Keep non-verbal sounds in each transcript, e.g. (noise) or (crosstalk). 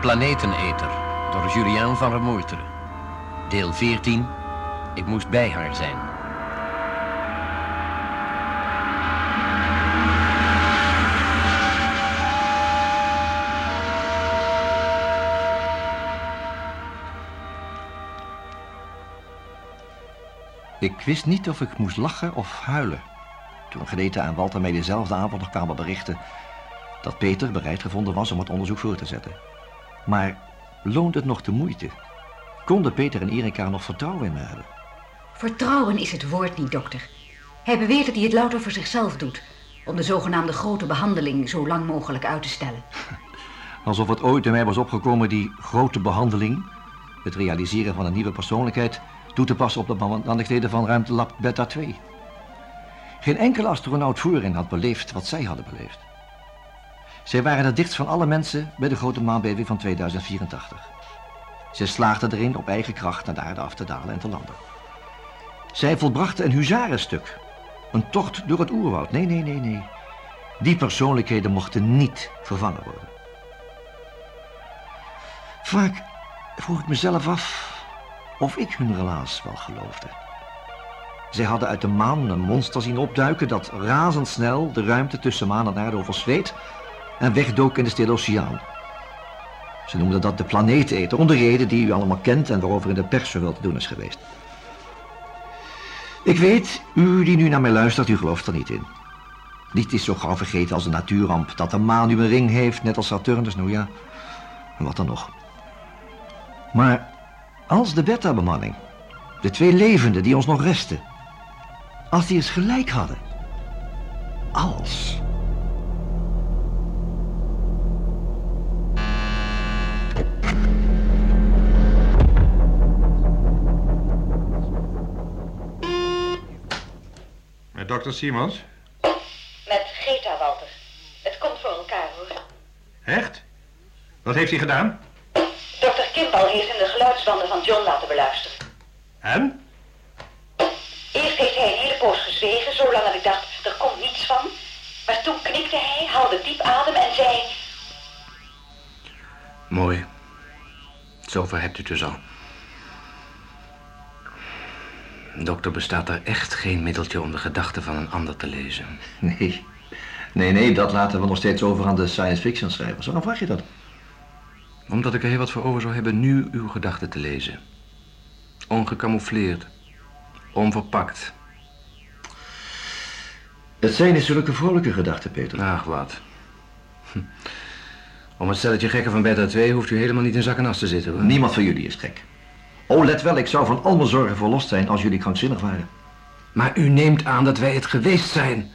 Planeteneter door Julien van Remoerteren. Deel 14. Ik moest bij haar zijn. Ik wist niet of ik moest lachen of huilen. Toen Geneta en Walter mij dezelfde avond nog kwamen berichten... dat Peter bereid gevonden was om het onderzoek voor te zetten. Maar loont het nog de moeite? Konden Peter en Erika nog vertrouwen in me hebben? Vertrouwen is het woord niet, dokter. Hij beweert dat hij het louter voor zichzelf doet... om de zogenaamde grote behandeling zo lang mogelijk uit te stellen. (laughs) Alsof het ooit in mij was opgekomen die grote behandeling... het realiseren van een nieuwe persoonlijkheid... toe te passen op de omstandigheden van ruimtelab Beta 2. Geen enkele astronaut voorin had beleefd wat zij hadden beleefd. Zij waren het dichtst van alle mensen bij de grote maanbeving van 2084. Zij slaagden erin op eigen kracht naar de aarde af te dalen en te landen. Zij volbrachten een huzarenstuk. Een tocht door het oerwoud. Nee, nee, nee, nee. Die persoonlijkheden mochten niet vervangen worden. Vaak vroeg ik mezelf af of ik hun relaas wel geloofde. Zij hadden uit de maan een monster zien opduiken dat razendsnel de ruimte tussen maan en aarde oversleet en wegdook in de stille oceaan. Ze noemden dat de planeeteter, om de reden die u allemaal kent en waarover in de pers zoveel te doen is geweest. Ik weet, u die nu naar mij luistert, u gelooft er niet in. Niet is zo gauw vergeten als de natuurramp dat de maan nu een ring heeft, net als Saturnus, nou ja. En wat dan nog. Maar als de beta-bemanning, de twee levenden die ons nog resten, als die eens gelijk hadden. Als. Dokter Simons? Met Greta, Walter. Het komt voor elkaar, hoor. Echt? Wat heeft hij gedaan? Dokter Kimball heeft in de geluidsbanden van John laten beluisteren. En? Eerst heeft hij een hele poos gezwegen, zolang dat ik dacht, er komt niets van. Maar toen knikte hij, haalde diep adem en zei... Mooi. Zover hebt u het dus al. Dokter, bestaat er echt geen middeltje om de gedachten van een ander te lezen? (laughs) Nee. Nee, nee, dat laten we nog steeds over aan de science fiction schrijvers. Waarom vraag je dat? Omdat ik er heel wat voor over zou hebben nu uw gedachten te lezen. Ongecamoufleerd. Onverpakt. Het zijn niet zulke vrolijke gedachten, Peter. Ach, wat. Hm. Om het stelletje gekken van Beta 2 hoeft u helemaal niet in zak en as te zitten, hoor. Niemand van jullie is gek. Oh, let wel, ik zou van al mijn zorgen verlost zijn als jullie krankzinnig waren. Maar u neemt aan dat wij het geweest zijn.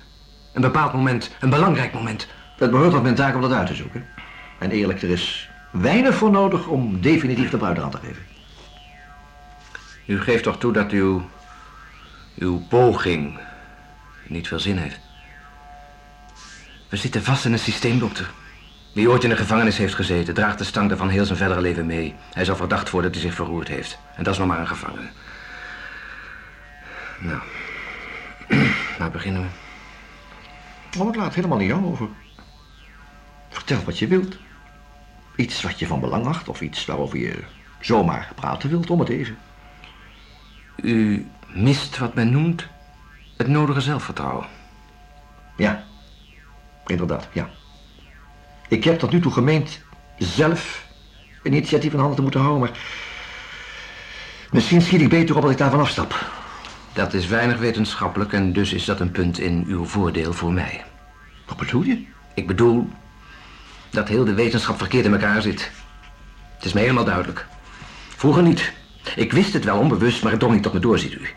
Een bepaald moment, een belangrijk moment. Het behoort tot mijn taak om dat uit te zoeken. En eerlijk, er is weinig voor nodig om definitief de bruid aan te geven. U geeft toch toe dat uw... uw poging niet veel zin heeft. We zitten vast in een systeem, dokter. Wie ooit in de gevangenis heeft gezeten, draagt de stank ervan heel zijn verdere leven mee. Hij zal verdacht worden dat hij zich verroerd heeft. En dat is nog maar een gevangene. Nou, (clears throat) nou beginnen we. Oh, ik laat het helemaal niet jou over. Vertel wat je wilt. Iets wat je van belang acht of iets waarover je zomaar praten wilt om het even. U mist wat men noemt het nodige zelfvertrouwen. Ja, inderdaad, ja. Ik heb tot nu toe gemeend zelf initiatief in handen te moeten houden, maar... Misschien schiet ik beter op dat ik daarvan afstap. Dat is weinig wetenschappelijk en dus is dat een punt in uw voordeel voor mij. Wat bedoel je? Ik bedoel dat heel de wetenschap verkeerd in elkaar zit. Het is me helemaal duidelijk. Vroeger niet. Ik wist het wel onbewust, maar het drong niet tot me door, ziet u.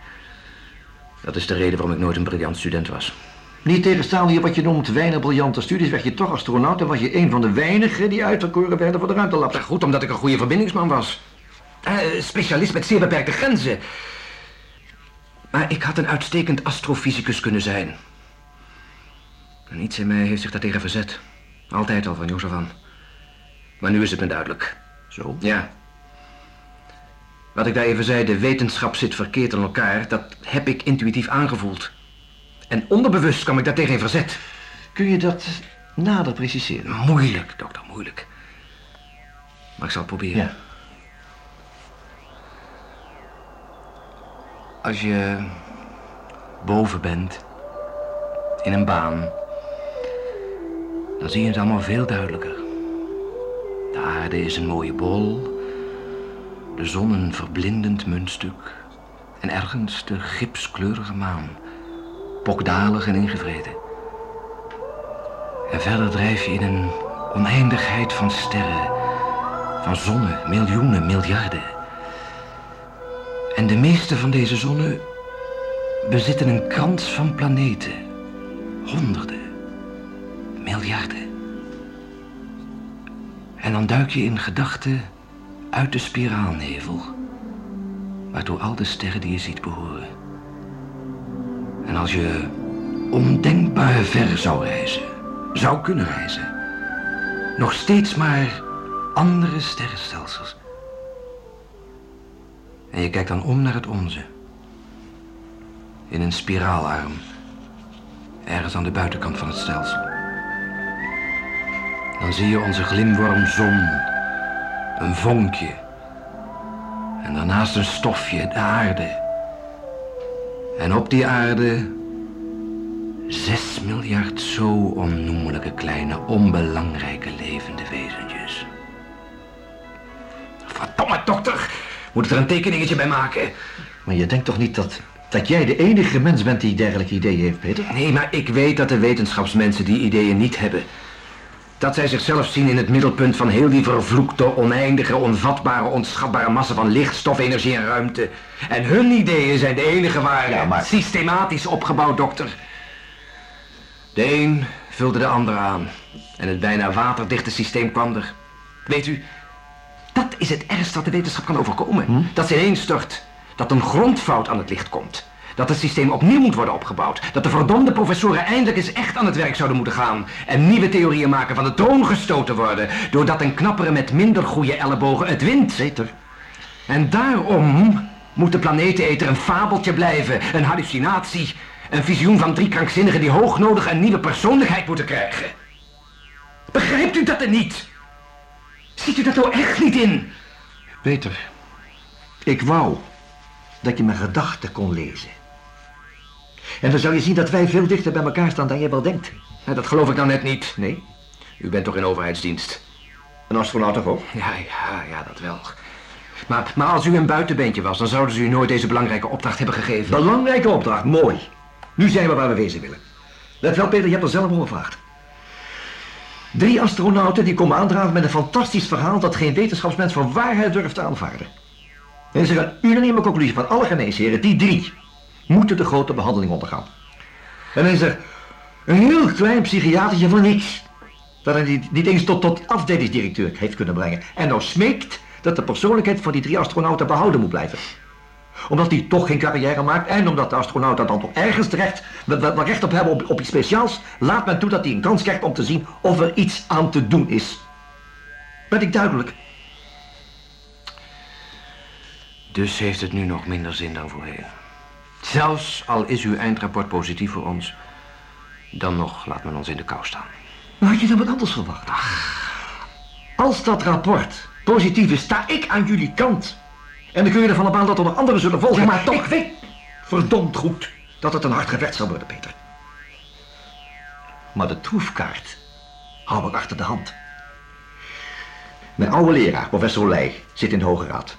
Dat is de reden waarom ik nooit een briljant student was. Niet tegenstaande je wat je noemt weinig briljante studies, werd je toch astronaut en was je een van de weinigen die uitverkoren werden voor de ruimtelab. Ja, goed, omdat ik een goede verbindingsman was. Uh, specialist met zeer beperkte grenzen. Maar ik had een uitstekend astrofysicus kunnen zijn. En iets in mij heeft zich daartegen verzet. Altijd al, van Jozef aan. Maar nu is het me duidelijk. Zo? Ja. Wat ik daar even zei, de wetenschap zit verkeerd in elkaar, dat heb ik intuïtief aangevoeld. En onderbewust kwam ik daartegen in verzet. Kun je dat nader preciseren? Moeilijk, dokter, moeilijk. Maar ik zal het proberen. Ja. Als je boven bent, in een baan, dan zie je het allemaal veel duidelijker. De aarde is een mooie bol, de zon een verblindend muntstuk en ergens de gipskleurige maan, pokdalig en ingevreden. En verder drijf je in een oneindigheid van sterren, van zonnen, miljoenen, miljarden. En de meeste van deze zonnen bezitten een krans van planeten. Honderden, miljarden. En dan duik je in gedachten uit de spiraalnevel, waartoe al de sterren die je ziet behoren. En als je ondenkbaar ver zou reizen, zou kunnen reizen, nog steeds maar andere sterrenstelsels. En je kijkt dan om naar het onze. In een spiraalarm. Ergens aan de buitenkant van het stelsel. Dan zie je onze glimworm zon. Een vonkje. En daarnaast een stofje, de aarde. En op die aarde... Zes miljard zo onnoemelijke kleine, onbelangrijke levende wezentjes. Verdomme, dokter! Moet ik er een tekeningetje bij maken? Maar je denkt toch niet dat, dat jij de enige mens bent die dergelijke ideeën heeft, Peter? Nee, maar ik weet dat de wetenschapsmensen die ideeën niet hebben. Dat zij zichzelf zien in het middelpunt van heel die vervloekte, oneindige, onvatbare, onschatbare massa van licht, stof, energie en ruimte. En hun ideeën zijn de enige ware. Ja, maar- Systematisch opgebouwd, dokter. De een vulde de ander aan. En het bijna waterdichte systeem kwam er. Weet u, dat is het ergste wat de wetenschap kan overkomen. Dat ze ineenstort. Dat een grondfout aan het licht komt. Dat het systeem opnieuw moet worden opgebouwd. Dat de verdomde professoren eindelijk eens echt aan het werk zouden moeten gaan. En nieuwe theorieën maken van de troon gestoten worden. Doordat een knappere met minder goede ellebogen het wint. Peter, En daarom moet de planeteneter een fabeltje blijven. Een hallucinatie. Een visioen van drie krankzinnigen die hoognodig een nieuwe persoonlijkheid moeten krijgen. Begrijpt u dat er niet? Ziet u dat nou echt niet in? Peter, ik wou dat je mijn gedachten kon lezen. En dan zou je zien dat wij veel dichter bij elkaar staan dan jij wel denkt. Ja, dat geloof ik nou net niet. Nee? U bent toch in overheidsdienst? Een astronaut toch ook? Ja, ja, ja, dat wel. Maar, maar als u een buitenbeentje was, dan zouden ze u nooit deze belangrijke opdracht hebben gegeven. Belangrijke opdracht, mooi. Nu zijn we waar we wezen willen. Let wel, Peter, je hebt er zelf om gevraagd. Drie astronauten die komen aandragen met een fantastisch verhaal dat geen wetenschapsmens voor waarheid durft te aanvaarden. En is er een unanieme conclusie van alle geneesheren, die drie moeten de grote behandeling ondergaan. En dan is er een heel klein psychiatertje van niks, dat hij niet, eens tot, tot afdelingsdirecteur heeft kunnen brengen. En nou smeekt dat de persoonlijkheid van die drie astronauten behouden moet blijven omdat hij toch geen carrière maakt en omdat de astronauten dan toch ergens terecht wel recht op hebben op, op iets speciaals, laat men toe dat hij een kans krijgt om te zien of er iets aan te doen is. Ben ik duidelijk? Dus heeft het nu nog minder zin dan voorheen. Zelfs al is uw eindrapport positief voor ons, dan nog laat men ons in de kou staan. Maar had je dan wat anders verwacht? Als dat rapport positief is, sta ik aan jullie kant. En dan kun je ervan op aan dat er nog anderen zullen volgen. Ja, maar toch- Ik weet verdomd goed dat het een hard gevecht zal worden, Peter. Maar de troefkaart hou ik achter de hand. Mijn oude leraar, professor Leij, zit in de Hoge Raad.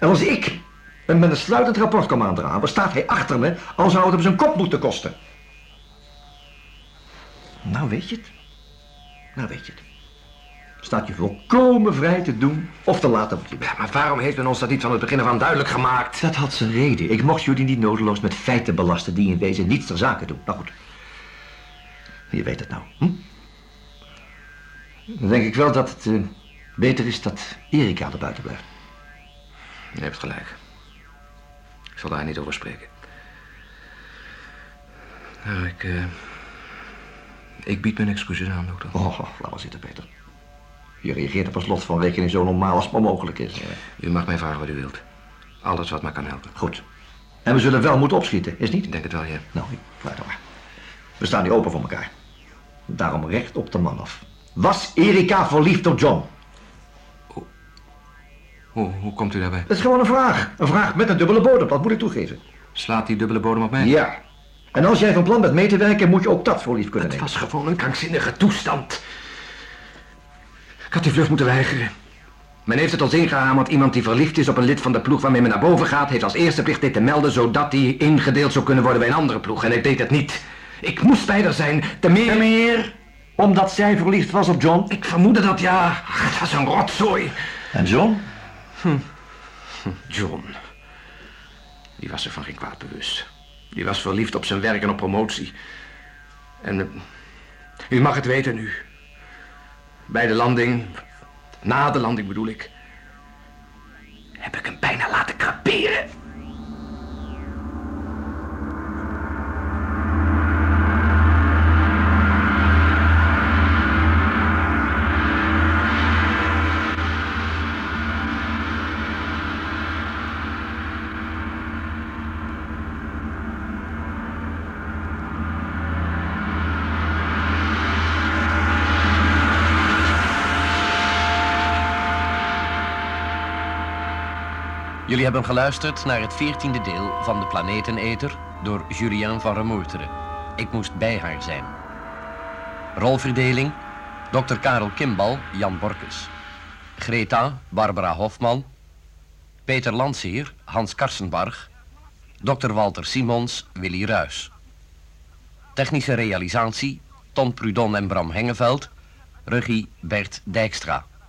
En als ik hem met een sluitend rapport kom aandragen, staat hij achter me, al zou het hem zijn kop moeten kosten. Nou weet je het. Nou weet je het. Staat je volkomen vrij te doen of te laten wat je bent. Maar waarom heeft men ons dat niet van het begin af aan duidelijk gemaakt? Dat had zijn reden. Ik mocht jullie niet nodeloos met feiten belasten die in wezen niets ter zake doen. Nou goed. Je weet het nou. Hm? Dan denk ik wel dat het eh, beter is dat Erika er buiten blijft. Je hebt gelijk. Ik zal daar niet over spreken. Nou, ik, eh, ik bied mijn excuses aan, dokter. Oh, laat maar zitten, Peter. Je reageert er per slot van rekening zo normaal als maar mogelijk is. U mag mij vragen wat u wilt. Alles wat mij kan helpen. Goed. En we zullen wel moeten opschieten, is niet? Ik denk het wel, ja. Nou, ik vraag dan maar. We staan nu open voor elkaar. Daarom recht op de man af. Was Erika verliefd op John? Hoe, hoe komt u daarbij? Dat is gewoon een vraag. Een vraag met een dubbele bodem, dat moet ik toegeven. Slaat die dubbele bodem op mij? Ja. En als jij van plan bent mee te werken, moet je ook dat voor lief kunnen Het nemen. was gewoon een krankzinnige toestand. Ik had die vlucht moeten weigeren. Men heeft het ons ingehamerd. Iemand die verliefd is op een lid van de ploeg waarmee men naar boven gaat... heeft als eerste plicht dit te melden... zodat hij ingedeeld zou kunnen worden bij een andere ploeg. En ik deed het niet. Ik moest bij haar zijn. Te meer... En meer, omdat zij verliefd was op John. Ik vermoedde dat, ja. Ach, Het was een rotzooi. En John? John. Die was er van geen kwaad bewust. Die was verliefd op zijn werk en op promotie. En... eh, u mag het weten nu. Bij de landing... Na de landing bedoel ik... Heb ik hem bijna laten kraperen. Jullie hebben geluisterd naar het veertiende deel van De Planeteneter door Julien van Remoerteren. Ik moest bij haar zijn. Rolverdeling: Dr. Karel Kimbal, Jan Borkes. Greta, Barbara Hofman. Peter Landseer, Hans Karsenbarg. Dr. Walter Simons, Willy Ruys. Technische realisatie: Ton Prudon en Bram Hengeveld. Regie Bert Dijkstra.